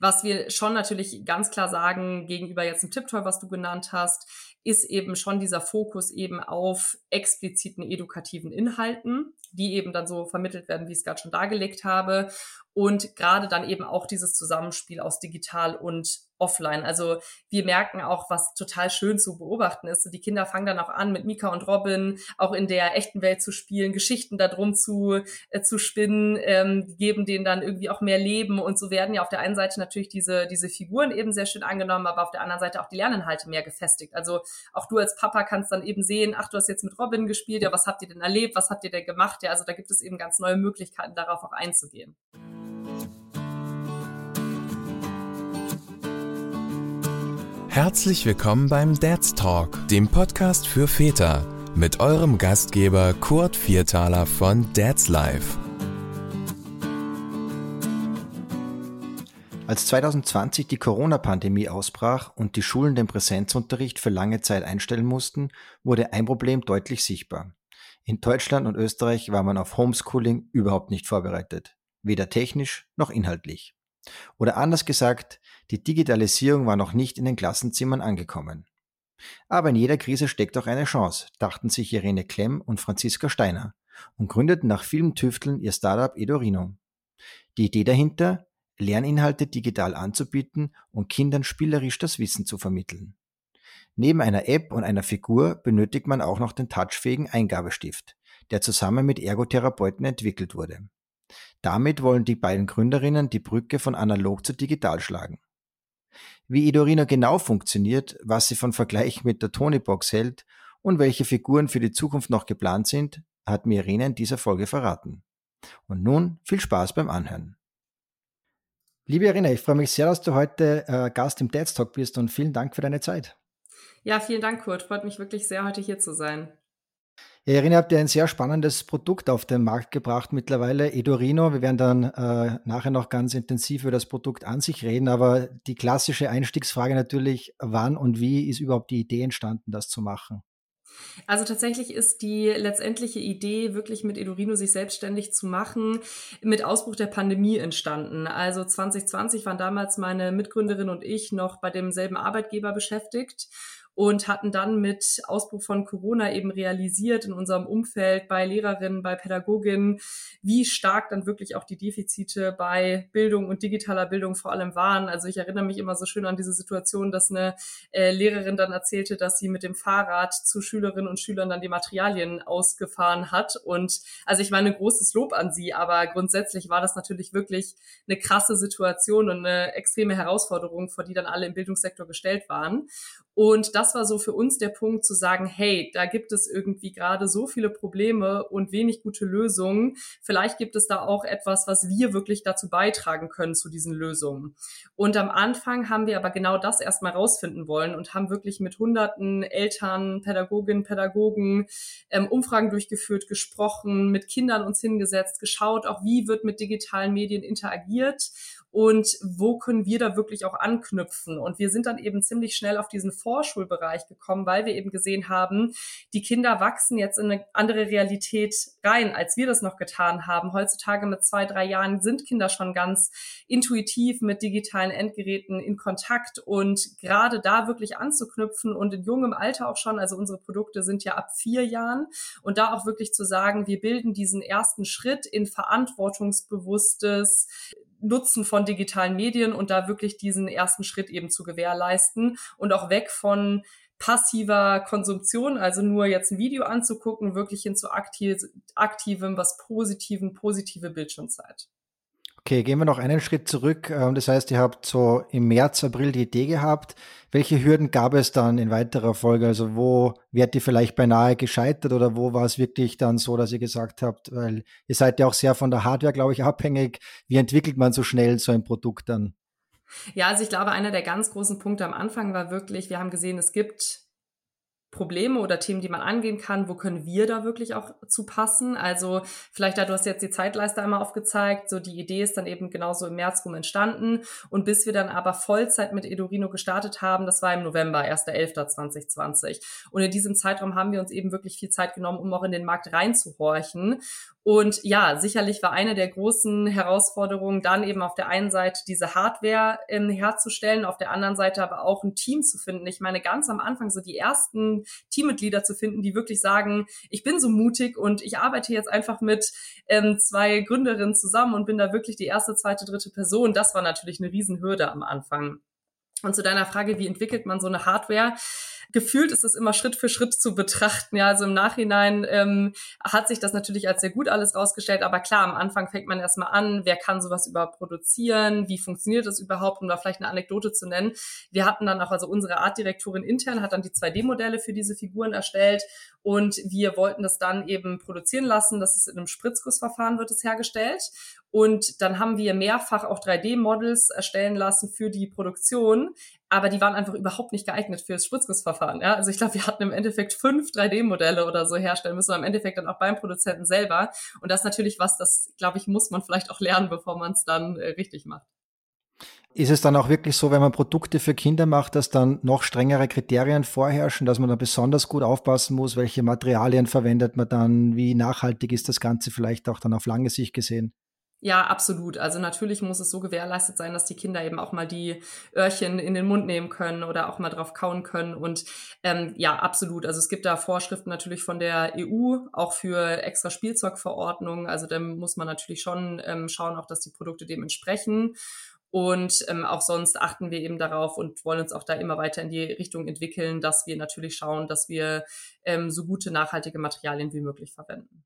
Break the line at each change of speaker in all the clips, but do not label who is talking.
Was wir schon natürlich ganz klar sagen gegenüber jetzt dem Tiptoy, was du genannt hast, ist eben schon dieser Fokus eben auf expliziten edukativen Inhalten, die eben dann so vermittelt werden, wie ich es gerade schon dargelegt habe. Und gerade dann eben auch dieses Zusammenspiel aus digital und offline. Also wir merken auch, was total schön zu beobachten ist. Die Kinder fangen dann auch an, mit Mika und Robin auch in der echten Welt zu spielen, Geschichten darum zu, äh, zu spinnen, ähm, geben denen dann irgendwie auch mehr Leben. Und so werden ja auf der einen Seite natürlich diese, diese Figuren eben sehr schön angenommen, aber auf der anderen Seite auch die Lerninhalte mehr gefestigt. Also auch du als Papa kannst dann eben sehen, ach, du hast jetzt mit Robin gespielt, ja, was habt ihr denn erlebt, was habt ihr denn gemacht? Ja, also da gibt es eben ganz neue Möglichkeiten, darauf auch einzugehen.
Herzlich willkommen beim Dad's Talk, dem Podcast für Väter, mit eurem Gastgeber Kurt Viertaler von Dad's Life.
Als 2020 die Corona-Pandemie ausbrach und die Schulen den Präsenzunterricht für lange Zeit einstellen mussten, wurde ein Problem deutlich sichtbar. In Deutschland und Österreich war man auf Homeschooling überhaupt nicht vorbereitet, weder technisch noch inhaltlich. Oder anders gesagt, die Digitalisierung war noch nicht in den Klassenzimmern angekommen. Aber in jeder Krise steckt auch eine Chance, dachten sich Irene Klemm und Franziska Steiner und gründeten nach vielem Tüfteln ihr Startup Edorino. Die Idee dahinter, Lerninhalte digital anzubieten und Kindern spielerisch das Wissen zu vermitteln. Neben einer App und einer Figur benötigt man auch noch den touchfähigen Eingabestift, der zusammen mit Ergotherapeuten entwickelt wurde. Damit wollen die beiden Gründerinnen die Brücke von analog zu digital schlagen. Wie Idorino genau funktioniert, was sie von Vergleich mit der Tonybox hält und welche Figuren für die Zukunft noch geplant sind, hat mir Irene in dieser Folge verraten. Und nun viel Spaß beim Anhören. Liebe Irene, ich freue mich sehr, dass du heute äh, Gast im Dad's Talk bist und vielen Dank für deine Zeit.
Ja, vielen Dank, Kurt. Freut mich wirklich sehr, heute hier zu sein.
Ja, Irene, habt ihr ein sehr spannendes Produkt auf den Markt gebracht mittlerweile, Edorino. Wir werden dann äh, nachher noch ganz intensiv über das Produkt an sich reden, aber die klassische Einstiegsfrage natürlich, wann und wie ist überhaupt die Idee entstanden, das zu machen?
Also tatsächlich ist die letztendliche Idee, wirklich mit Edorino sich selbstständig zu machen, mit Ausbruch der Pandemie entstanden. Also 2020 waren damals meine Mitgründerin und ich noch bei demselben Arbeitgeber beschäftigt und hatten dann mit Ausbruch von Corona eben realisiert in unserem Umfeld bei Lehrerinnen, bei Pädagoginnen, wie stark dann wirklich auch die Defizite bei Bildung und digitaler Bildung vor allem waren. Also ich erinnere mich immer so schön an diese Situation, dass eine äh, Lehrerin dann erzählte, dass sie mit dem Fahrrad zu Schülerinnen und Schülern dann die Materialien ausgefahren hat. Und also ich meine, großes Lob an sie, aber grundsätzlich war das natürlich wirklich eine krasse Situation und eine extreme Herausforderung, vor die dann alle im Bildungssektor gestellt waren. Und das war so für uns der Punkt zu sagen, hey, da gibt es irgendwie gerade so viele Probleme und wenig gute Lösungen. Vielleicht gibt es da auch etwas, was wir wirklich dazu beitragen können zu diesen Lösungen. Und am Anfang haben wir aber genau das erstmal rausfinden wollen und haben wirklich mit hunderten Eltern, Pädagoginnen, Pädagogen ähm, Umfragen durchgeführt, gesprochen, mit Kindern uns hingesetzt, geschaut, auch wie wird mit digitalen Medien interagiert und wo können wir da wirklich auch anknüpfen. Und wir sind dann eben ziemlich schnell auf diesen Vorschulbereich gekommen, weil wir eben gesehen haben, die Kinder wachsen jetzt in eine andere Realität rein, als wir das noch getan haben. Heutzutage mit zwei, drei Jahren sind Kinder schon ganz intuitiv mit digitalen Endgeräten in Kontakt und gerade da wirklich anzuknüpfen und in jungem Alter auch schon, also unsere Produkte sind ja ab vier Jahren und da auch wirklich zu sagen, wir bilden diesen ersten Schritt in verantwortungsbewusstes Nutzen von digitalen Medien und da wirklich diesen ersten Schritt eben zu gewährleisten und auch weg von passiver Konsumption, also nur jetzt ein Video anzugucken, wirklich hin zu aktiv, aktivem, was positiven, positive Bildschirmzeit.
Okay, gehen wir noch einen Schritt zurück. Ähm, das heißt, ihr habt so im März, April die Idee gehabt. Welche Hürden gab es dann in weiterer Folge? Also wo wärt ihr vielleicht beinahe gescheitert oder wo war es wirklich dann so, dass ihr gesagt habt, weil ihr seid ja auch sehr von der Hardware, glaube ich, abhängig. Wie entwickelt man so schnell so ein Produkt dann?
Ja, also ich glaube, einer der ganz großen Punkte am Anfang war wirklich, wir haben gesehen, es gibt Probleme oder Themen, die man angehen kann, wo können wir da wirklich auch zu passen? Also vielleicht, da du hast jetzt die Zeitleiste einmal aufgezeigt, so die Idee ist dann eben genauso im März rum entstanden. Und bis wir dann aber Vollzeit mit Edorino gestartet haben, das war im November, 1.11.2020 und in diesem Zeitraum haben wir uns eben wirklich viel Zeit genommen, um auch in den Markt reinzuhorchen Und ja, sicherlich war eine der großen Herausforderungen dann eben auf der einen Seite diese Hardware ähm, herzustellen, auf der anderen Seite aber auch ein Team zu finden. Ich meine, ganz am Anfang so die ersten Teammitglieder zu finden, die wirklich sagen, ich bin so mutig und ich arbeite jetzt einfach mit ähm, zwei Gründerinnen zusammen und bin da wirklich die erste, zweite, dritte Person. Das war natürlich eine Riesenhürde am Anfang. Und zu deiner Frage, wie entwickelt man so eine Hardware? Gefühlt ist es immer Schritt für Schritt zu betrachten. Ja, also im Nachhinein ähm, hat sich das natürlich als sehr gut alles rausgestellt. Aber klar, am Anfang fängt man erstmal an, wer kann sowas überhaupt produzieren? Wie funktioniert das überhaupt? Um da vielleicht eine Anekdote zu nennen. Wir hatten dann auch, also unsere Artdirektorin intern hat dann die 2D-Modelle für diese Figuren erstellt und wir wollten das dann eben produzieren lassen. Das ist in einem Spritzgussverfahren wird es hergestellt. Und dann haben wir mehrfach auch 3D-Models erstellen lassen für die Produktion aber die waren einfach überhaupt nicht geeignet fürs Spritzgussverfahren. Ja? Also ich glaube, wir hatten im Endeffekt fünf 3D-Modelle oder so herstellen müssen, im Endeffekt dann auch beim Produzenten selber. Und das ist natürlich was, das, glaube ich, muss man vielleicht auch lernen, bevor man es dann äh, richtig macht.
Ist es dann auch wirklich so, wenn man Produkte für Kinder macht, dass dann noch strengere Kriterien vorherrschen, dass man da besonders gut aufpassen muss, welche Materialien verwendet man dann, wie nachhaltig ist das Ganze vielleicht auch dann auf lange Sicht gesehen?
Ja, absolut. Also natürlich muss es so gewährleistet sein, dass die Kinder eben auch mal die Öhrchen in den Mund nehmen können oder auch mal drauf kauen können. Und ähm, ja, absolut. Also es gibt da Vorschriften natürlich von der EU, auch für extra Spielzeugverordnungen. Also da muss man natürlich schon ähm, schauen, auch dass die Produkte dem entsprechen. Und ähm, auch sonst achten wir eben darauf und wollen uns auch da immer weiter in die Richtung entwickeln, dass wir natürlich schauen, dass wir ähm, so gute nachhaltige Materialien wie möglich verwenden.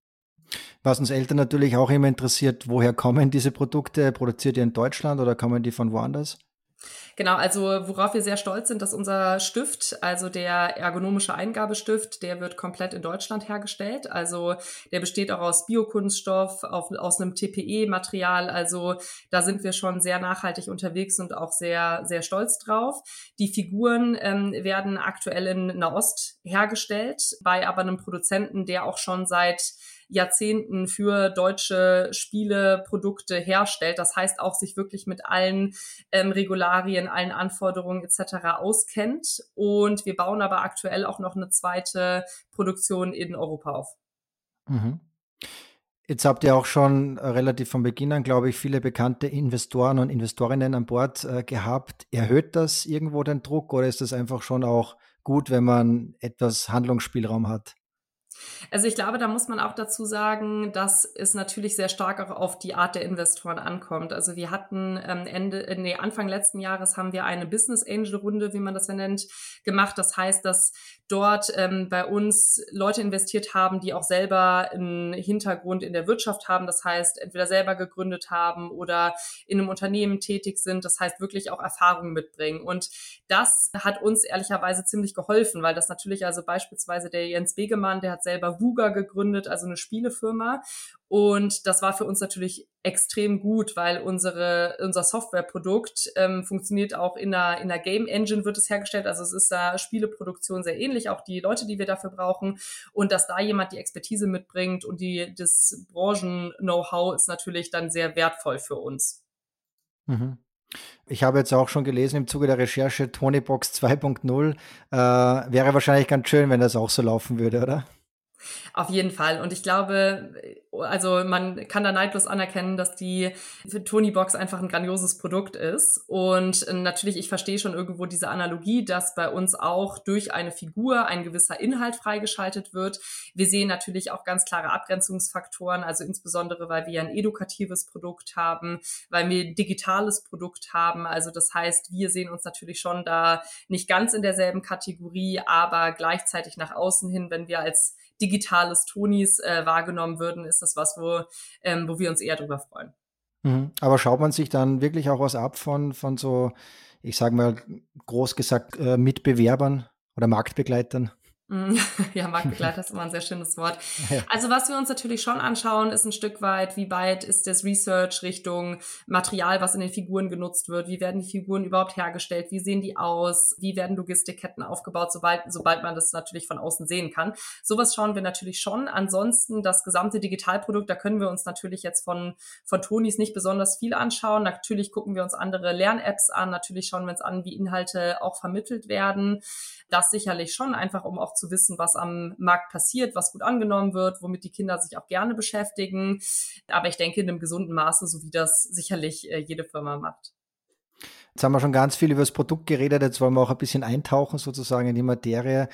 Was uns Eltern natürlich auch immer interessiert, woher kommen diese Produkte? Produziert ihr in Deutschland oder kommen die von woanders?
Genau, also worauf wir sehr stolz sind, dass unser Stift, also der ergonomische Eingabestift, der wird komplett in Deutschland hergestellt. Also der besteht auch aus Biokunststoff, auf, aus einem TPE-Material. Also da sind wir schon sehr nachhaltig unterwegs und auch sehr, sehr stolz drauf. Die Figuren ähm, werden aktuell in Nahost hergestellt, bei aber einem Produzenten, der auch schon seit Jahrzehnten für deutsche Spieleprodukte herstellt. Das heißt auch sich wirklich mit allen ähm, Regularien, allen Anforderungen etc. auskennt. Und wir bauen aber aktuell auch noch eine zweite Produktion in Europa auf.
Mhm. Jetzt habt ihr auch schon äh, relativ von Beginn an, glaube ich, viele bekannte Investoren und Investorinnen an Bord äh, gehabt. Erhöht das irgendwo den Druck oder ist das einfach schon auch gut, wenn man etwas Handlungsspielraum hat?
Also ich glaube, da muss man auch dazu sagen, dass es natürlich sehr stark auch auf die Art der Investoren ankommt. Also wir hatten ähm, Ende, äh, nee, Anfang letzten Jahres haben wir eine Business Angel Runde, wie man das ja nennt, gemacht. Das heißt, dass dort ähm, bei uns Leute investiert haben, die auch selber einen Hintergrund in der Wirtschaft haben. Das heißt, entweder selber gegründet haben oder in einem Unternehmen tätig sind. Das heißt, wirklich auch Erfahrungen mitbringen. Und das hat uns ehrlicherweise ziemlich geholfen, weil das natürlich also beispielsweise der Jens Begemann, der hat selber Wuga gegründet, also eine Spielefirma. Und das war für uns natürlich extrem gut, weil unsere, unser Softwareprodukt ähm, funktioniert auch in einer, in einer Game Engine wird es hergestellt. Also es ist da Spieleproduktion sehr ähnlich, auch die Leute, die wir dafür brauchen. Und dass da jemand die Expertise mitbringt und die, das Branchen-Know-how ist natürlich dann sehr wertvoll für uns.
Mhm. Ich habe jetzt auch schon gelesen im Zuge der Recherche Tonybox 2.0. Äh, wäre wahrscheinlich ganz schön, wenn das auch so laufen würde, oder?
Auf jeden Fall. Und ich glaube, also man kann da neidlos anerkennen, dass die Tony Box einfach ein grandioses Produkt ist. Und natürlich, ich verstehe schon irgendwo diese Analogie, dass bei uns auch durch eine Figur ein gewisser Inhalt freigeschaltet wird. Wir sehen natürlich auch ganz klare Abgrenzungsfaktoren, also insbesondere, weil wir ein edukatives Produkt haben, weil wir ein digitales Produkt haben. Also das heißt, wir sehen uns natürlich schon da nicht ganz in derselben Kategorie, aber gleichzeitig nach außen hin, wenn wir als digitales Tonis äh, wahrgenommen würden, ist das was, wo, ähm, wo wir uns eher drüber freuen.
Mhm. Aber schaut man sich dann wirklich auch was ab von, von so, ich sage mal groß gesagt, äh, Mitbewerbern oder Marktbegleitern?
Mm, ja, Marktbegleiter ist immer ein sehr schönes Wort. Also was wir uns natürlich schon anschauen, ist ein Stück weit, wie weit ist das Research Richtung Material, was in den Figuren genutzt wird, wie werden die Figuren überhaupt hergestellt, wie sehen die aus, wie werden Logistikketten aufgebaut, sobald, sobald man das natürlich von außen sehen kann. Sowas schauen wir natürlich schon. Ansonsten das gesamte Digitalprodukt, da können wir uns natürlich jetzt von, von Tonis nicht besonders viel anschauen. Natürlich gucken wir uns andere Lern-Apps an, natürlich schauen wir uns an, wie Inhalte auch vermittelt werden. Das sicherlich schon, einfach um auch zu wissen, was am Markt passiert, was gut angenommen wird, womit die Kinder sich auch gerne beschäftigen. Aber ich denke in einem gesunden Maße, so wie das sicherlich äh, jede Firma macht.
Jetzt haben wir schon ganz viel über das Produkt geredet, jetzt wollen wir auch ein bisschen eintauchen sozusagen in die Materie.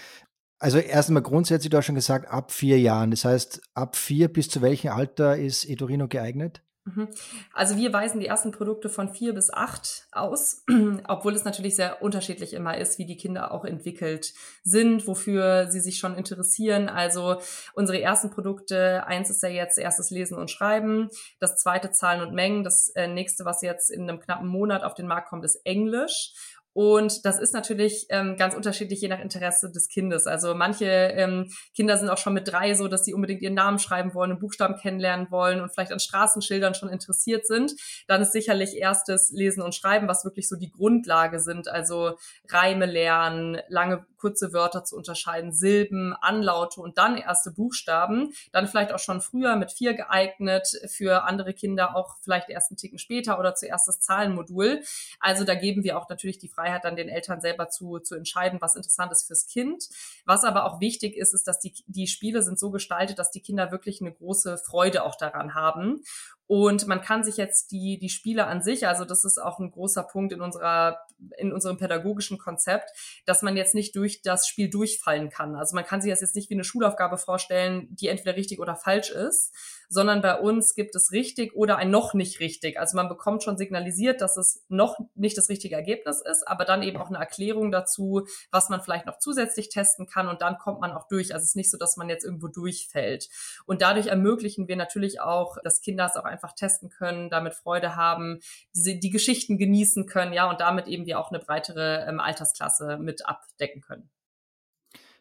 Also erstmal grundsätzlich, du hast schon gesagt, ab vier Jahren. Das heißt, ab vier bis zu welchem Alter ist Edurino geeignet?
Mhm. Also wir weisen die ersten Produkte von vier bis acht aus, obwohl es natürlich sehr unterschiedlich immer ist, wie die Kinder auch entwickelt sind, wofür sie sich schon interessieren. Also unsere ersten Produkte, eins ist ja jetzt erstes Lesen und Schreiben, das zweite Zahlen und Mengen, das äh, nächste, was jetzt in einem knappen Monat auf den Markt kommt, ist Englisch. Und das ist natürlich ähm, ganz unterschiedlich je nach Interesse des Kindes. Also manche ähm, Kinder sind auch schon mit drei so, dass sie unbedingt ihren Namen schreiben wollen und Buchstaben kennenlernen wollen und vielleicht an Straßenschildern schon interessiert sind. Dann ist sicherlich erstes Lesen und Schreiben, was wirklich so die Grundlage sind. Also Reime lernen, lange kurze Wörter zu unterscheiden, Silben, Anlaute und dann erste Buchstaben. Dann vielleicht auch schon früher mit vier geeignet, für andere Kinder auch vielleicht erst einen Ticken später oder zuerst das Zahlenmodul. Also da geben wir auch natürlich die Freiheit dann den Eltern selber zu, zu entscheiden, was interessant ist fürs Kind. Was aber auch wichtig ist, ist, dass die, die Spiele sind so gestaltet, dass die Kinder wirklich eine große Freude auch daran haben. Und man kann sich jetzt die, die Spiele an sich, also das ist auch ein großer Punkt in unserer, in unserem pädagogischen Konzept, dass man jetzt nicht durch das Spiel durchfallen kann. Also man kann sich das jetzt nicht wie eine Schulaufgabe vorstellen, die entweder richtig oder falsch ist, sondern bei uns gibt es richtig oder ein noch nicht richtig. Also man bekommt schon signalisiert, dass es noch nicht das richtige Ergebnis ist, aber dann eben auch eine Erklärung dazu, was man vielleicht noch zusätzlich testen kann und dann kommt man auch durch. Also es ist nicht so, dass man jetzt irgendwo durchfällt. Und dadurch ermöglichen wir natürlich auch, dass Kinder es auch einfach testen können, damit Freude haben, die, die Geschichten genießen können, ja, und damit eben wir auch eine breitere ähm, Altersklasse mit abdecken können.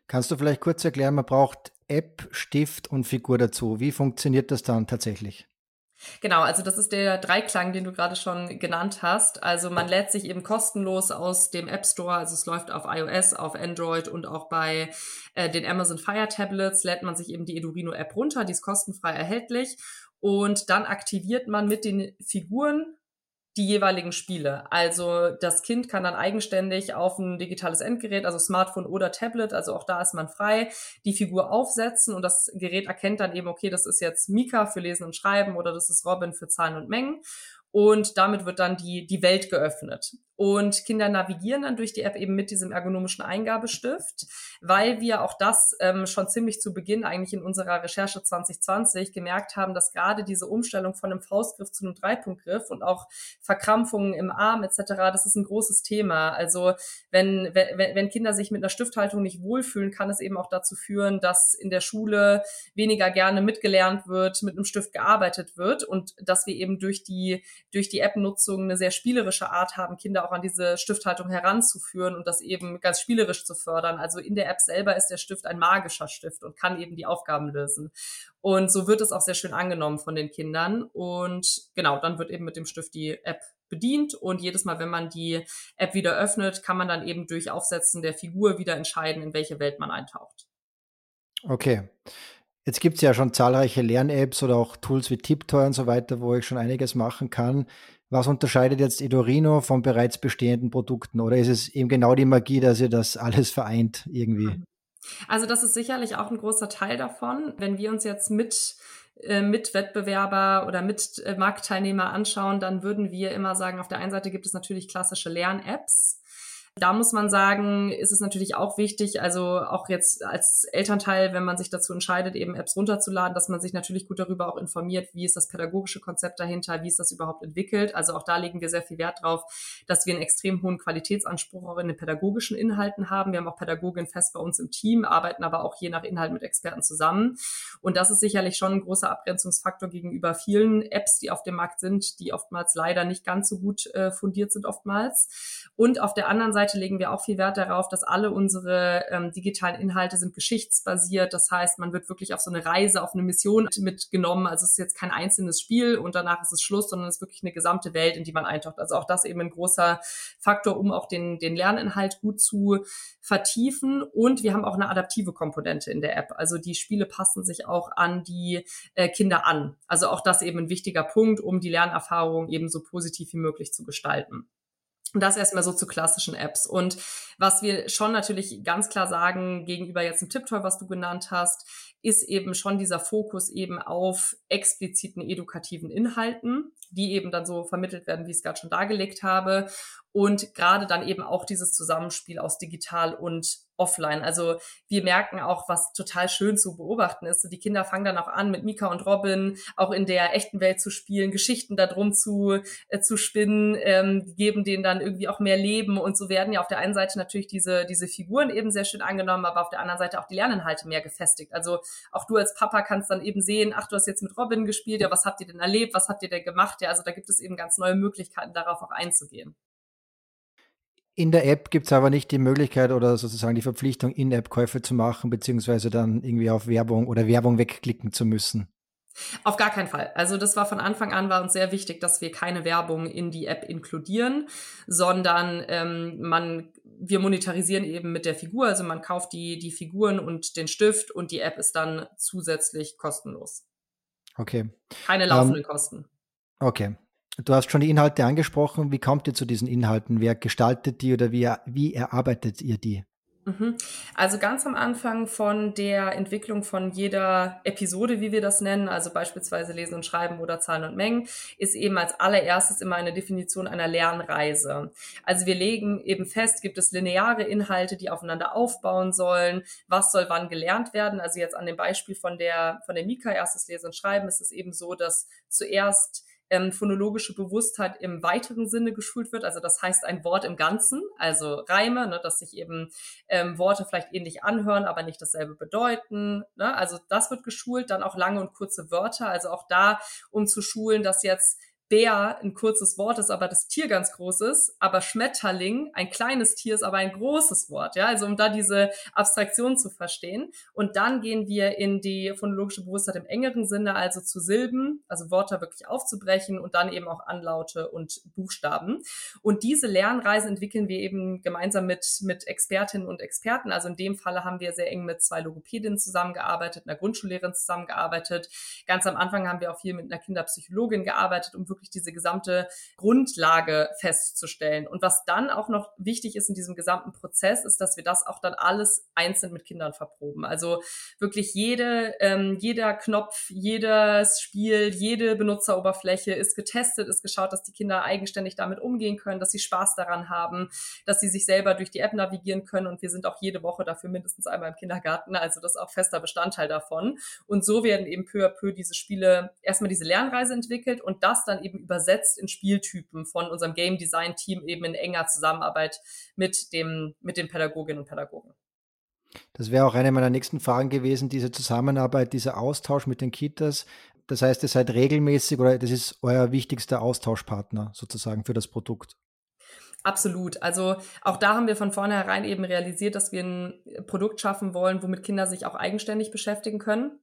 Kannst du vielleicht kurz erklären, man braucht App, Stift und Figur dazu. Wie funktioniert das dann tatsächlich?
Genau, also das ist der Dreiklang, den du gerade schon genannt hast. Also man lädt sich eben kostenlos aus dem App Store, also es läuft auf iOS, auf Android und auch bei äh, den Amazon Fire Tablets, lädt man sich eben die Edurino App runter, die ist kostenfrei erhältlich. Und dann aktiviert man mit den Figuren die jeweiligen Spiele. Also das Kind kann dann eigenständig auf ein digitales Endgerät, also Smartphone oder Tablet, also auch da ist man frei, die Figur aufsetzen und das Gerät erkennt dann eben, okay, das ist jetzt Mika für Lesen und Schreiben oder das ist Robin für Zahlen und Mengen. Und damit wird dann die, die Welt geöffnet. Und Kinder navigieren dann durch die App eben mit diesem ergonomischen Eingabestift, weil wir auch das ähm, schon ziemlich zu Beginn eigentlich in unserer Recherche 2020 gemerkt haben, dass gerade diese Umstellung von einem Faustgriff zu einem Dreipunktgriff und auch Verkrampfungen im Arm etc., das ist ein großes Thema. Also wenn, wenn, wenn Kinder sich mit einer Stifthaltung nicht wohlfühlen, kann es eben auch dazu führen, dass in der Schule weniger gerne mitgelernt wird, mit einem Stift gearbeitet wird und dass wir eben durch die, durch die App-Nutzung eine sehr spielerische Art haben, Kinder auch an diese Stifthaltung heranzuführen und das eben ganz spielerisch zu fördern. Also in der App selber ist der Stift ein magischer Stift und kann eben die Aufgaben lösen. Und so wird es auch sehr schön angenommen von den Kindern. Und genau, dann wird eben mit dem Stift die App bedient und jedes Mal, wenn man die App wieder öffnet, kann man dann eben durch Aufsetzen der Figur wieder entscheiden, in welche Welt man eintaucht.
Okay. Jetzt gibt es ja schon zahlreiche Lern-Apps oder auch Tools wie Tiptoy und so weiter, wo ich schon einiges machen kann. Was unterscheidet jetzt Edorino von bereits bestehenden Produkten? Oder ist es eben genau die Magie, dass ihr das alles vereint irgendwie?
Also das ist sicherlich auch ein großer Teil davon. Wenn wir uns jetzt mit äh, Mitwettbewerber oder mit äh, Marktteilnehmer anschauen, dann würden wir immer sagen, auf der einen Seite gibt es natürlich klassische Lern-Apps, da muss man sagen, ist es natürlich auch wichtig, also auch jetzt als Elternteil, wenn man sich dazu entscheidet, eben Apps runterzuladen, dass man sich natürlich gut darüber auch informiert, wie ist das pädagogische Konzept dahinter, wie ist das überhaupt entwickelt. Also auch da legen wir sehr viel Wert drauf, dass wir einen extrem hohen Qualitätsanspruch auch in den pädagogischen Inhalten haben. Wir haben auch Pädagoginnen fest bei uns im Team, arbeiten aber auch je nach Inhalt mit Experten zusammen. Und das ist sicherlich schon ein großer Abgrenzungsfaktor gegenüber vielen Apps, die auf dem Markt sind, die oftmals leider nicht ganz so gut äh, fundiert sind oftmals. Und auf der anderen Seite Seite legen wir auch viel Wert darauf, dass alle unsere ähm, digitalen Inhalte sind geschichtsbasiert. Das heißt, man wird wirklich auf so eine Reise, auf eine Mission mitgenommen. Also es ist jetzt kein einzelnes Spiel und danach ist es Schluss, sondern es ist wirklich eine gesamte Welt, in die man eintaucht. Also auch das eben ein großer Faktor, um auch den, den Lerninhalt gut zu vertiefen. Und wir haben auch eine adaptive Komponente in der App. Also die Spiele passen sich auch an die äh, Kinder an. Also auch das eben ein wichtiger Punkt, um die Lernerfahrung eben so positiv wie möglich zu gestalten. Das erstmal so zu klassischen Apps. Und was wir schon natürlich ganz klar sagen gegenüber jetzt dem Tiptoy, was du genannt hast, ist eben schon dieser Fokus eben auf expliziten edukativen Inhalten, die eben dann so vermittelt werden, wie ich es gerade schon dargelegt habe. Und gerade dann eben auch dieses Zusammenspiel aus digital und offline. Also wir merken auch, was total schön zu beobachten ist. Die Kinder fangen dann auch an, mit Mika und Robin auch in der echten Welt zu spielen, Geschichten darum zu, äh, zu spinnen, ähm, geben denen dann irgendwie auch mehr Leben. Und so werden ja auf der einen Seite natürlich diese, diese Figuren eben sehr schön angenommen, aber auf der anderen Seite auch die Lerninhalte mehr gefestigt. Also auch du als Papa kannst dann eben sehen, ach, du hast jetzt mit Robin gespielt, ja, was habt ihr denn erlebt, was habt ihr denn gemacht? Ja, also da gibt es eben ganz neue Möglichkeiten, darauf auch einzugehen.
In der App gibt es aber nicht die Möglichkeit oder sozusagen die Verpflichtung, In-App-Käufe zu machen, beziehungsweise dann irgendwie auf Werbung oder Werbung wegklicken zu müssen.
Auf gar keinen Fall. Also das war von Anfang an war uns sehr wichtig, dass wir keine Werbung in die App inkludieren, sondern ähm, man wir monetarisieren eben mit der Figur. Also man kauft die die Figuren und den Stift und die App ist dann zusätzlich kostenlos.
Okay.
Keine laufenden um, ähm, Kosten.
Okay. Du hast schon die Inhalte angesprochen. Wie kommt ihr zu diesen Inhalten? Wer gestaltet die oder wie, wie erarbeitet ihr die?
Mhm. Also ganz am Anfang von der Entwicklung von jeder Episode, wie wir das nennen, also beispielsweise Lesen und Schreiben oder Zahlen und Mengen, ist eben als allererstes immer eine Definition einer Lernreise. Also wir legen eben fest, gibt es lineare Inhalte, die aufeinander aufbauen sollen, was soll wann gelernt werden. Also jetzt an dem Beispiel von der, von der Mika, erstes Lesen und Schreiben, ist es eben so, dass zuerst ähm, phonologische Bewusstheit im weiteren Sinne geschult wird. Also das heißt ein Wort im Ganzen, also Reime, ne, dass sich eben ähm, Worte vielleicht ähnlich anhören, aber nicht dasselbe bedeuten. Ne? Also das wird geschult, dann auch lange und kurze Wörter. Also auch da, um zu schulen, dass jetzt Bär ein kurzes Wort ist, aber das Tier ganz groß ist, aber Schmetterling ein kleines Tier ist, aber ein großes Wort, ja, also um da diese Abstraktion zu verstehen. Und dann gehen wir in die phonologische Bewusstheit im engeren Sinne, also zu Silben, also Wörter wirklich aufzubrechen und dann eben auch Anlaute und Buchstaben. Und diese Lernreise entwickeln wir eben gemeinsam mit, mit Expertinnen und Experten. Also in dem Falle haben wir sehr eng mit zwei Logopädinnen zusammengearbeitet, einer Grundschullehrerin zusammengearbeitet. Ganz am Anfang haben wir auch viel mit einer Kinderpsychologin gearbeitet, um wirklich diese gesamte Grundlage festzustellen. Und was dann auch noch wichtig ist in diesem gesamten Prozess, ist, dass wir das auch dann alles einzeln mit Kindern verproben. Also wirklich jede, ähm, jeder Knopf, jedes Spiel, jede Benutzeroberfläche ist getestet, ist geschaut, dass die Kinder eigenständig damit umgehen können, dass sie Spaß daran haben, dass sie sich selber durch die App navigieren können. Und wir sind auch jede Woche dafür mindestens einmal im Kindergarten. Also das ist auch fester Bestandteil davon. Und so werden eben peu à peu diese Spiele erstmal diese Lernreise entwickelt und das dann eben übersetzt in Spieltypen von unserem Game Design Team eben in enger Zusammenarbeit mit dem, mit den Pädagoginnen und Pädagogen.
Das wäre auch eine meiner nächsten Fragen gewesen, diese Zusammenarbeit, dieser Austausch mit den Kitas. Das heißt, ihr seid regelmäßig oder das ist euer wichtigster Austauschpartner sozusagen für das Produkt.
Absolut. Also auch da haben wir von vornherein eben realisiert, dass wir ein Produkt schaffen wollen, womit Kinder sich auch eigenständig beschäftigen können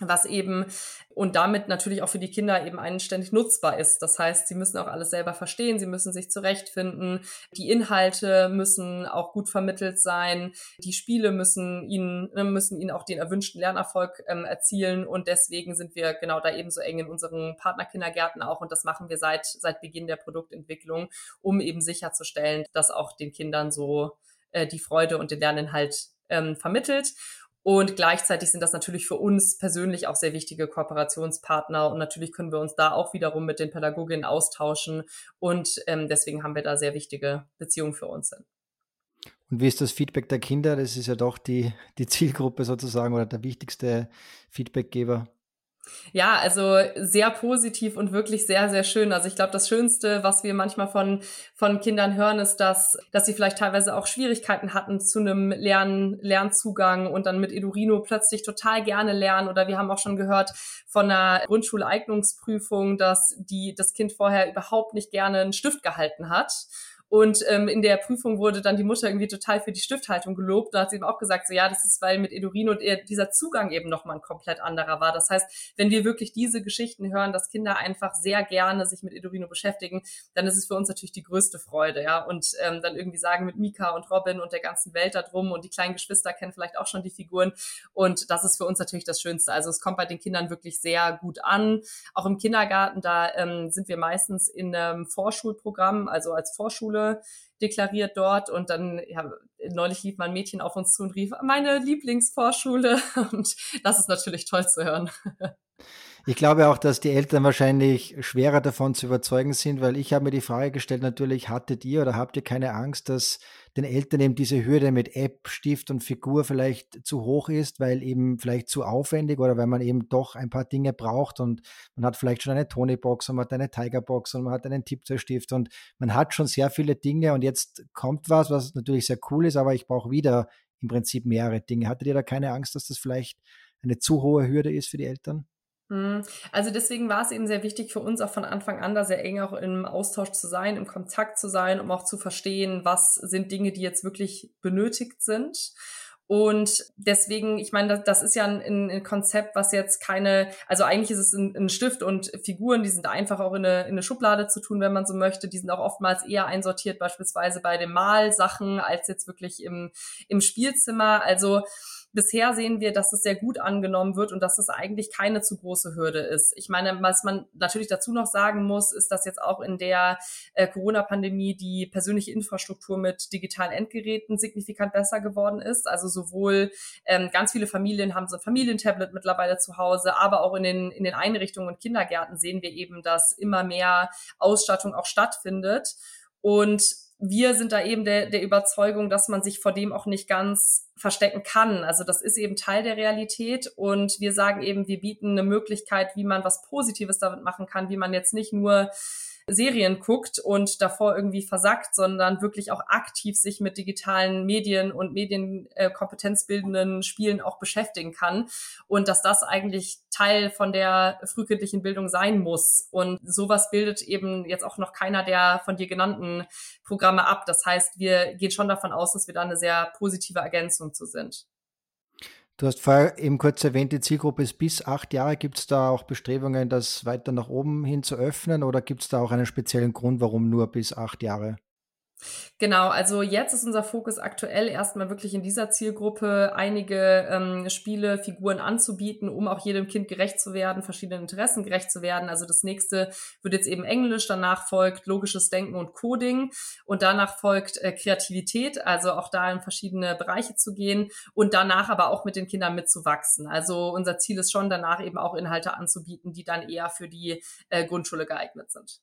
was eben und damit natürlich auch für die Kinder eben eigenständig nutzbar ist. Das heißt, sie müssen auch alles selber verstehen, sie müssen sich zurechtfinden, die Inhalte müssen auch gut vermittelt sein, die Spiele müssen ihnen, ne, müssen ihnen auch den erwünschten Lernerfolg ähm, erzielen und deswegen sind wir genau da eben so eng in unseren Partnerkindergärten auch und das machen wir seit, seit Beginn der Produktentwicklung, um eben sicherzustellen, dass auch den Kindern so äh, die Freude und den Lerninhalt ähm, vermittelt. Und gleichzeitig sind das natürlich für uns persönlich auch sehr wichtige Kooperationspartner. Und natürlich können wir uns da auch wiederum mit den Pädagoginnen austauschen. Und ähm, deswegen haben wir da sehr wichtige Beziehungen für uns.
Und wie ist das Feedback der Kinder? Das ist ja doch die, die Zielgruppe sozusagen oder der wichtigste Feedbackgeber.
Ja, also sehr positiv und wirklich sehr, sehr schön. Also ich glaube, das Schönste, was wir manchmal von, von Kindern hören, ist, dass, dass sie vielleicht teilweise auch Schwierigkeiten hatten zu einem Lern, Lernzugang und dann mit Edurino plötzlich total gerne lernen. Oder wir haben auch schon gehört von einer Grundschuleignungsprüfung, dass die, das Kind vorher überhaupt nicht gerne einen Stift gehalten hat und ähm, in der Prüfung wurde dann die Mutter irgendwie total für die Stifthaltung gelobt. Da hat sie eben auch gesagt, so ja, das ist, weil mit Edurino dieser Zugang eben nochmal ein komplett anderer war. Das heißt, wenn wir wirklich diese Geschichten hören, dass Kinder einfach sehr gerne sich mit Edurino beschäftigen, dann ist es für uns natürlich die größte Freude, ja. Und ähm, dann irgendwie sagen mit Mika und Robin und der ganzen Welt da drum und die kleinen Geschwister kennen vielleicht auch schon die Figuren. Und das ist für uns natürlich das Schönste. Also es kommt bei den Kindern wirklich sehr gut an. Auch im Kindergarten, da ähm, sind wir meistens in einem Vorschulprogramm, also als Vorschule Vorschule deklariert dort und dann, ja, neulich lief mal ein Mädchen auf uns zu und rief, meine Lieblingsvorschule und das ist natürlich toll zu hören.
Ich glaube auch, dass die Eltern wahrscheinlich schwerer davon zu überzeugen sind, weil ich habe mir die Frage gestellt, natürlich hattet ihr oder habt ihr keine Angst, dass den Eltern eben diese Hürde mit App, Stift und Figur vielleicht zu hoch ist, weil eben vielleicht zu aufwendig oder weil man eben doch ein paar Dinge braucht und man hat vielleicht schon eine Tony-Box und man hat eine Tiger-Box und man hat einen Tippzerstift und man hat schon sehr viele Dinge und jetzt kommt was, was natürlich sehr cool ist, aber ich brauche wieder im Prinzip mehrere Dinge. Hattet ihr da keine Angst, dass das vielleicht eine zu hohe Hürde ist für die Eltern?
Mhm. Also deswegen war es eben sehr wichtig für uns auch von Anfang an da sehr eng auch im Austausch zu sein, im Kontakt zu sein, um auch zu verstehen, was sind Dinge, die jetzt wirklich benötigt sind. Und deswegen, ich meine, das, das ist ja ein, ein, Konzept, was jetzt keine, also eigentlich ist es ein, ein, Stift und Figuren, die sind einfach auch in eine, in eine Schublade zu tun, wenn man so möchte. Die sind auch oftmals eher einsortiert, beispielsweise bei den Malsachen, als jetzt wirklich im, im Spielzimmer. Also bisher sehen wir, dass es sehr gut angenommen wird und dass es eigentlich keine zu große Hürde ist. Ich meine, was man natürlich dazu noch sagen muss, ist, dass jetzt auch in der äh, Corona-Pandemie die persönliche Infrastruktur mit digitalen Endgeräten signifikant besser geworden ist. Also sowohl ähm, ganz viele Familien haben so ein Familientablet mittlerweile zu Hause, aber auch in den, in den Einrichtungen und Kindergärten sehen wir eben, dass immer mehr Ausstattung auch stattfindet. Und wir sind da eben der, der Überzeugung, dass man sich vor dem auch nicht ganz verstecken kann. Also das ist eben Teil der Realität und wir sagen eben, wir bieten eine Möglichkeit, wie man was Positives damit machen kann, wie man jetzt nicht nur Serien guckt und davor irgendwie versackt, sondern wirklich auch aktiv sich mit digitalen Medien und medienkompetenzbildenden äh, Spielen auch beschäftigen kann und dass das eigentlich Teil von der frühkindlichen Bildung sein muss. Und sowas bildet eben jetzt auch noch keiner der von dir genannten Programme ab. Das heißt, wir gehen schon davon aus, dass wir da eine sehr positive Ergänzung zu sind.
Du hast vorher eben kurz erwähnt, die Zielgruppe ist bis acht Jahre. Gibt es da auch Bestrebungen, das weiter nach oben hin zu öffnen oder gibt es da auch einen speziellen Grund, warum nur bis acht Jahre?
Genau, also jetzt ist unser Fokus aktuell erstmal wirklich in dieser Zielgruppe einige ähm, Spiele, Figuren anzubieten, um auch jedem Kind gerecht zu werden, verschiedenen Interessen gerecht zu werden. Also das nächste wird jetzt eben Englisch, danach folgt logisches Denken und Coding und danach folgt äh, Kreativität, also auch da in verschiedene Bereiche zu gehen und danach aber auch mit den Kindern mitzuwachsen. Also unser Ziel ist schon danach eben auch Inhalte anzubieten, die dann eher für die äh, Grundschule geeignet sind.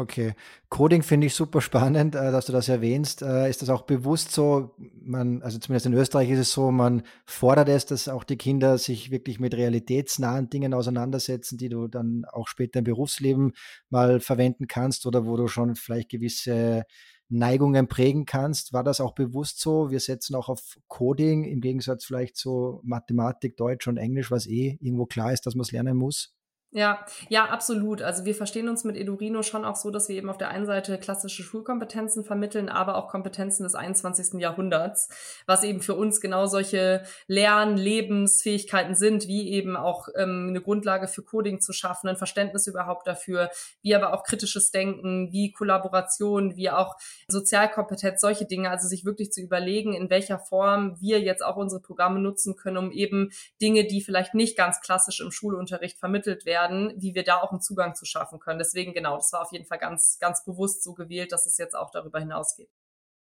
Okay. Coding finde ich super spannend, äh, dass du das erwähnst. Äh, ist das auch bewusst so, man, also zumindest in Österreich ist es so, man fordert es, dass auch die Kinder sich wirklich mit realitätsnahen Dingen auseinandersetzen, die du dann auch später im Berufsleben mal verwenden kannst oder wo du schon vielleicht gewisse Neigungen prägen kannst. War das auch bewusst so? Wir setzen auch auf Coding im Gegensatz vielleicht zu Mathematik, Deutsch und Englisch, was eh irgendwo klar ist, dass man es lernen muss.
Ja, ja, absolut. Also wir verstehen uns mit Edurino schon auch so, dass wir eben auf der einen Seite klassische Schulkompetenzen vermitteln, aber auch Kompetenzen des 21. Jahrhunderts, was eben für uns genau solche Lern-, Lebensfähigkeiten sind, wie eben auch ähm, eine Grundlage für Coding zu schaffen, ein Verständnis überhaupt dafür, wie aber auch kritisches Denken, wie Kollaboration, wie auch Sozialkompetenz, solche Dinge. Also sich wirklich zu überlegen, in welcher Form wir jetzt auch unsere Programme nutzen können, um eben Dinge, die vielleicht nicht ganz klassisch im Schulunterricht vermittelt werden, werden, wie wir da auch einen Zugang zu schaffen können. Deswegen genau, das war auf jeden Fall ganz, ganz bewusst so gewählt, dass es jetzt auch darüber hinausgeht.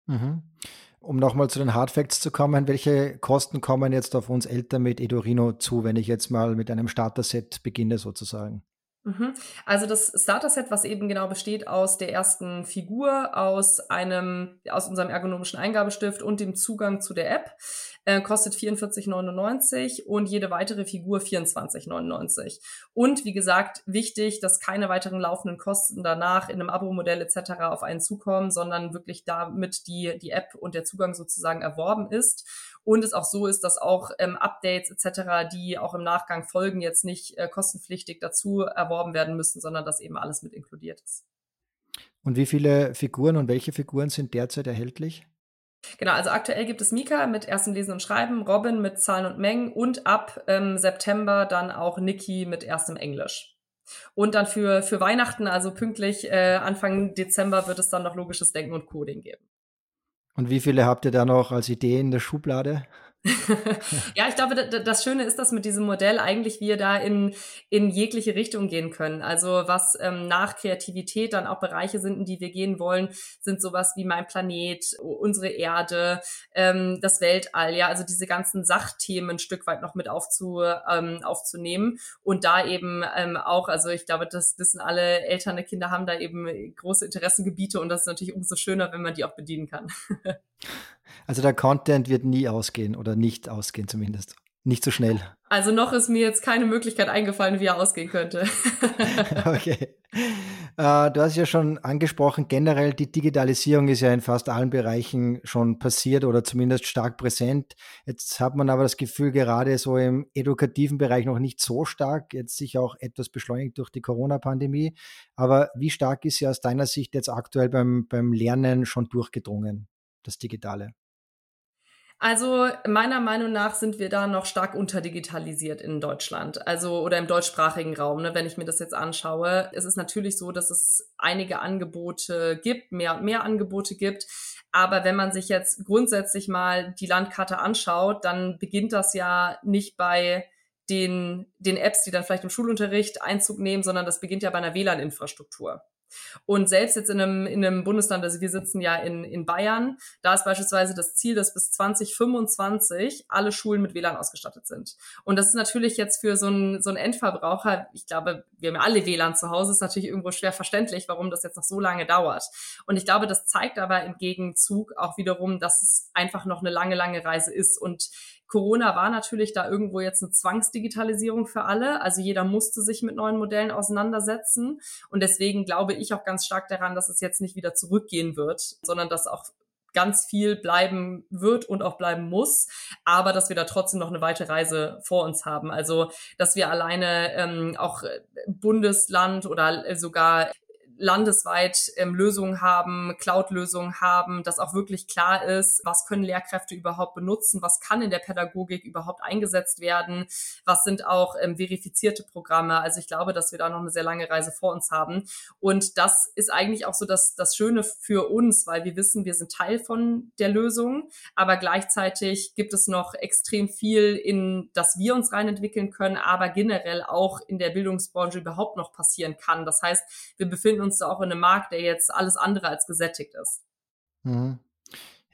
Mhm. Um nochmal zu den Hardfacts zu kommen, welche Kosten kommen jetzt auf uns Eltern mit Edorino zu, wenn ich jetzt mal mit einem Starter-Set beginne sozusagen?
Mhm. Also das Starter-Set, was eben genau besteht aus der ersten Figur, aus einem, aus unserem ergonomischen Eingabestift und dem Zugang zu der App, äh, kostet 44,99 und jede weitere Figur 24,99. Und wie gesagt, wichtig, dass keine weiteren laufenden Kosten danach in einem Abo-Modell etc. auf einen zukommen, sondern wirklich damit die, die App und der Zugang sozusagen erworben ist. Und es auch so ist, dass auch ähm, Updates etc., die auch im Nachgang folgen, jetzt nicht äh, kostenpflichtig dazu erworben werden müssen, sondern dass eben alles mit inkludiert ist.
Und wie viele Figuren und welche Figuren sind derzeit erhältlich?
Genau, also aktuell gibt es Mika mit erstem Lesen und Schreiben, Robin mit Zahlen und Mengen und ab ähm, September dann auch Niki mit erstem Englisch. Und dann für, für Weihnachten, also pünktlich äh, Anfang Dezember, wird es dann noch logisches Denken und Coding geben.
Und wie viele habt ihr da noch als Idee in der Schublade?
Ja, ich glaube, das Schöne ist, dass mit diesem Modell eigentlich wir da in, in jegliche Richtung gehen können. Also was ähm, nach Kreativität dann auch Bereiche sind, in die wir gehen wollen, sind sowas wie mein Planet, unsere Erde, ähm, das Weltall, ja, also diese ganzen Sachthemen ein Stück weit noch mit aufzu, ähm, aufzunehmen und da eben ähm, auch, also ich glaube, das wissen alle Eltern der Kinder haben da eben große Interessengebiete und das ist natürlich umso schöner, wenn man die auch bedienen kann.
Also der Content wird nie ausgehen oder nicht ausgehen zumindest. Nicht so schnell.
Also noch ist mir jetzt keine Möglichkeit eingefallen, wie er ausgehen könnte.
okay. Äh, du hast ja schon angesprochen, generell die Digitalisierung ist ja in fast allen Bereichen schon passiert oder zumindest stark präsent. Jetzt hat man aber das Gefühl, gerade so im edukativen Bereich noch nicht so stark, jetzt sich auch etwas beschleunigt durch die Corona-Pandemie. Aber wie stark ist sie aus deiner Sicht jetzt aktuell beim, beim Lernen schon durchgedrungen, das Digitale?
Also meiner Meinung nach sind wir da noch stark unterdigitalisiert in Deutschland, also oder im deutschsprachigen Raum. Ne, wenn ich mir das jetzt anschaue, es ist natürlich so, dass es einige Angebote gibt, mehr und mehr Angebote gibt. Aber wenn man sich jetzt grundsätzlich mal die Landkarte anschaut, dann beginnt das ja nicht bei den, den Apps, die dann vielleicht im Schulunterricht Einzug nehmen, sondern das beginnt ja bei einer WLAN-Infrastruktur. Und selbst jetzt in einem, in einem Bundesland, also wir sitzen ja in, in Bayern, da ist beispielsweise das Ziel, dass bis 2025 alle Schulen mit WLAN ausgestattet sind. Und das ist natürlich jetzt für so einen, so einen Endverbraucher, ich glaube, wir haben ja alle WLAN zu Hause, ist natürlich irgendwo schwer verständlich, warum das jetzt noch so lange dauert. Und ich glaube, das zeigt aber im Gegenzug auch wiederum, dass es einfach noch eine lange, lange Reise ist. Und Corona war natürlich da irgendwo jetzt eine Zwangsdigitalisierung für alle. Also jeder musste sich mit neuen Modellen auseinandersetzen. Und deswegen glaube ich auch ganz stark daran, dass es jetzt nicht wieder zurückgehen wird, sondern dass auch ganz viel bleiben wird und auch bleiben muss, aber dass wir da trotzdem noch eine weite Reise vor uns haben. Also dass wir alleine ähm, auch Bundesland oder sogar landesweit ähm, Lösungen haben, Cloud-Lösungen haben, dass auch wirklich klar ist, was können Lehrkräfte überhaupt benutzen, was kann in der Pädagogik überhaupt eingesetzt werden, was sind auch ähm, verifizierte Programme. Also ich glaube, dass wir da noch eine sehr lange Reise vor uns haben. Und das ist eigentlich auch so das, das Schöne für uns, weil wir wissen, wir sind Teil von der Lösung, aber gleichzeitig gibt es noch extrem viel, in das wir uns reinentwickeln können, aber generell auch in der Bildungsbranche überhaupt noch passieren kann. Das heißt, wir befinden uns uns auch in einem Markt, der jetzt alles andere als gesättigt ist.
Mhm.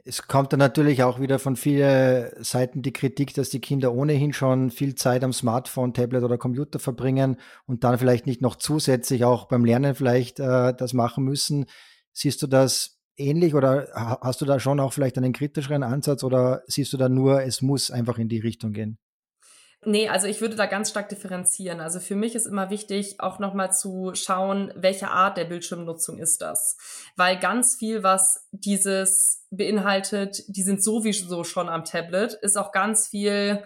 Es kommt dann natürlich auch wieder von vielen Seiten die Kritik, dass die Kinder ohnehin schon viel Zeit am Smartphone, Tablet oder Computer verbringen und dann vielleicht nicht noch zusätzlich auch beim Lernen vielleicht äh, das machen müssen. Siehst du das ähnlich oder hast du da schon auch vielleicht einen kritischeren Ansatz oder siehst du da nur, es muss einfach in die Richtung gehen?
Nee, also ich würde da ganz stark differenzieren. Also für mich ist immer wichtig, auch nochmal zu schauen, welche Art der Bildschirmnutzung ist das. Weil ganz viel, was dieses beinhaltet, die sind sowieso schon am Tablet, ist auch ganz viel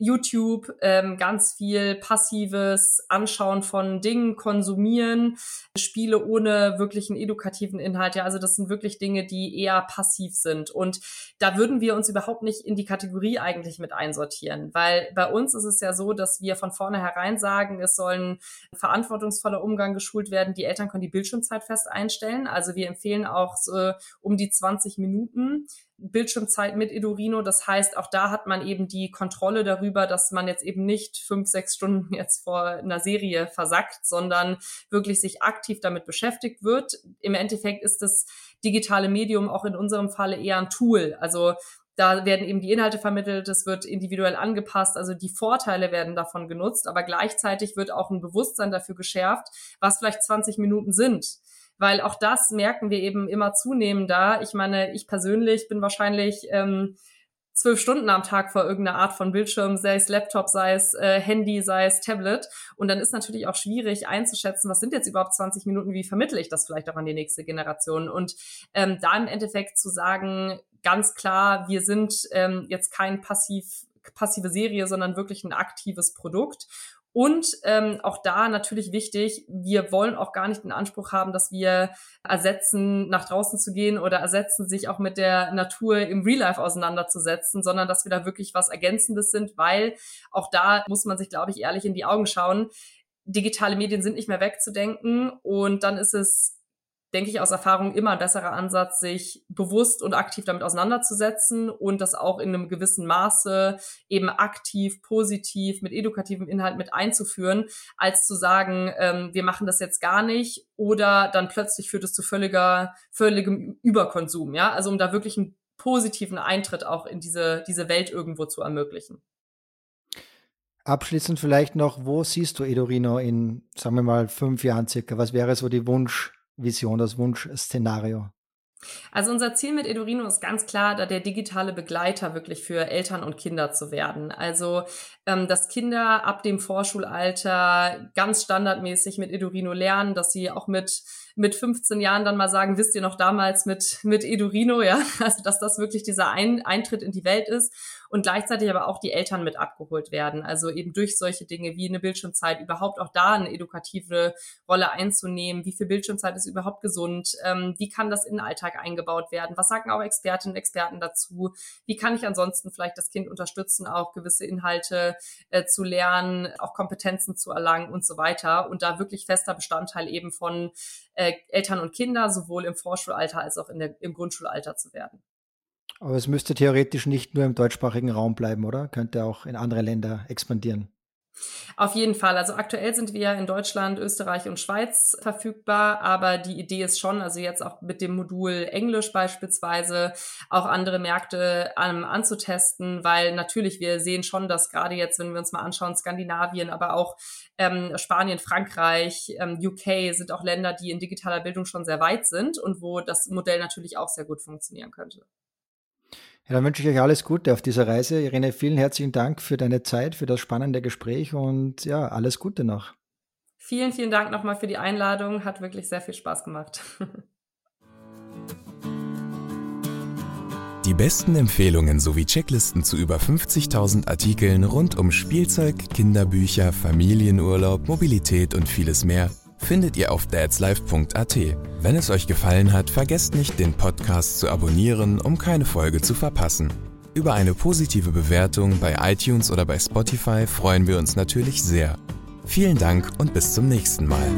YouTube ähm, ganz viel passives Anschauen von Dingen, konsumieren, Spiele ohne wirklichen edukativen Inhalt. Ja, also das sind wirklich Dinge, die eher passiv sind. Und da würden wir uns überhaupt nicht in die Kategorie eigentlich mit einsortieren, weil bei uns ist es ja so, dass wir von vornherein sagen, es soll ein verantwortungsvoller Umgang geschult werden. Die Eltern können die Bildschirmzeit fest einstellen. Also wir empfehlen auch so um die 20 Minuten. Bildschirmzeit mit Edurino. Das heißt, auch da hat man eben die Kontrolle darüber, dass man jetzt eben nicht fünf, sechs Stunden jetzt vor einer Serie versackt, sondern wirklich sich aktiv damit beschäftigt wird. Im Endeffekt ist das digitale Medium auch in unserem Falle eher ein Tool. Also da werden eben die Inhalte vermittelt, es wird individuell angepasst, also die Vorteile werden davon genutzt, aber gleichzeitig wird auch ein Bewusstsein dafür geschärft, was vielleicht 20 Minuten sind weil auch das merken wir eben immer zunehmender. Ich meine, ich persönlich bin wahrscheinlich ähm, zwölf Stunden am Tag vor irgendeiner Art von Bildschirm, sei es Laptop, sei es äh, Handy, sei es Tablet. Und dann ist natürlich auch schwierig einzuschätzen, was sind jetzt überhaupt 20 Minuten, wie vermittle ich das vielleicht auch an die nächste Generation. Und ähm, da im Endeffekt zu sagen, ganz klar, wir sind ähm, jetzt kein passiv passive Serie, sondern wirklich ein aktives Produkt. Und ähm, auch da natürlich wichtig, wir wollen auch gar nicht den Anspruch haben, dass wir ersetzen, nach draußen zu gehen oder ersetzen, sich auch mit der Natur im Real Life auseinanderzusetzen, sondern dass wir da wirklich was Ergänzendes sind, weil auch da muss man sich, glaube ich, ehrlich in die Augen schauen. Digitale Medien sind nicht mehr wegzudenken und dann ist es denke ich aus Erfahrung immer ein besserer Ansatz, sich bewusst und aktiv damit auseinanderzusetzen und das auch in einem gewissen Maße eben aktiv, positiv mit edukativem Inhalt mit einzuführen, als zu sagen, ähm, wir machen das jetzt gar nicht oder dann plötzlich führt es zu völliger, völligem Überkonsum. Ja, also um da wirklich einen positiven Eintritt auch in diese, diese Welt irgendwo zu ermöglichen.
Abschließend vielleicht noch, wo siehst du Edorino in, sagen wir mal, fünf Jahren circa? Was wäre so die Wunschvision, das Wunschszenario?
Also unser Ziel mit Edorino ist ganz klar, da der digitale Begleiter wirklich für Eltern und Kinder zu werden. Also ähm, dass Kinder ab dem Vorschulalter ganz standardmäßig mit Edorino lernen, dass sie auch mit mit 15 Jahren dann mal sagen, wisst ihr noch damals mit mit Edorino, ja, also dass das wirklich dieser Ein Eintritt in die Welt ist und gleichzeitig aber auch die Eltern mit abgeholt werden. Also eben durch solche Dinge wie eine Bildschirmzeit überhaupt auch da eine edukative Rolle einzunehmen. Wie viel Bildschirmzeit ist überhaupt gesund? Ähm, wie kann das in den Alltag eingebaut werden? Was sagen auch Expertinnen und Experten dazu? Wie kann ich ansonsten vielleicht das Kind unterstützen, auch gewisse Inhalte äh, zu lernen, auch Kompetenzen zu erlangen und so weiter? Und da wirklich fester Bestandteil eben von äh, Eltern und Kinder, sowohl im Vorschulalter als auch in der, im Grundschulalter zu werden.
Aber es müsste theoretisch nicht nur im deutschsprachigen Raum bleiben, oder? Könnte auch in andere Länder expandieren.
Auf jeden Fall. Also aktuell sind wir in Deutschland, Österreich und Schweiz verfügbar, aber die Idee ist schon, also jetzt auch mit dem Modul Englisch beispielsweise, auch andere Märkte ähm, anzutesten, weil natürlich wir sehen schon, dass gerade jetzt, wenn wir uns mal anschauen, Skandinavien, aber auch ähm, Spanien, Frankreich, ähm, UK sind auch Länder, die in digitaler Bildung schon sehr weit sind und wo das Modell natürlich auch sehr gut funktionieren könnte.
Ja, dann wünsche ich euch alles Gute auf dieser Reise. Irene, vielen herzlichen Dank für deine Zeit, für das spannende Gespräch und ja, alles Gute noch.
Vielen, vielen Dank nochmal für die Einladung. Hat wirklich sehr viel Spaß gemacht.
Die besten Empfehlungen sowie Checklisten zu über 50.000 Artikeln rund um Spielzeug, Kinderbücher, Familienurlaub, Mobilität und vieles mehr findet ihr auf dadslife.at. Wenn es euch gefallen hat, vergesst nicht, den Podcast zu abonnieren, um keine Folge zu verpassen. Über eine positive Bewertung bei iTunes oder bei Spotify freuen wir uns natürlich sehr. Vielen Dank und bis zum nächsten Mal.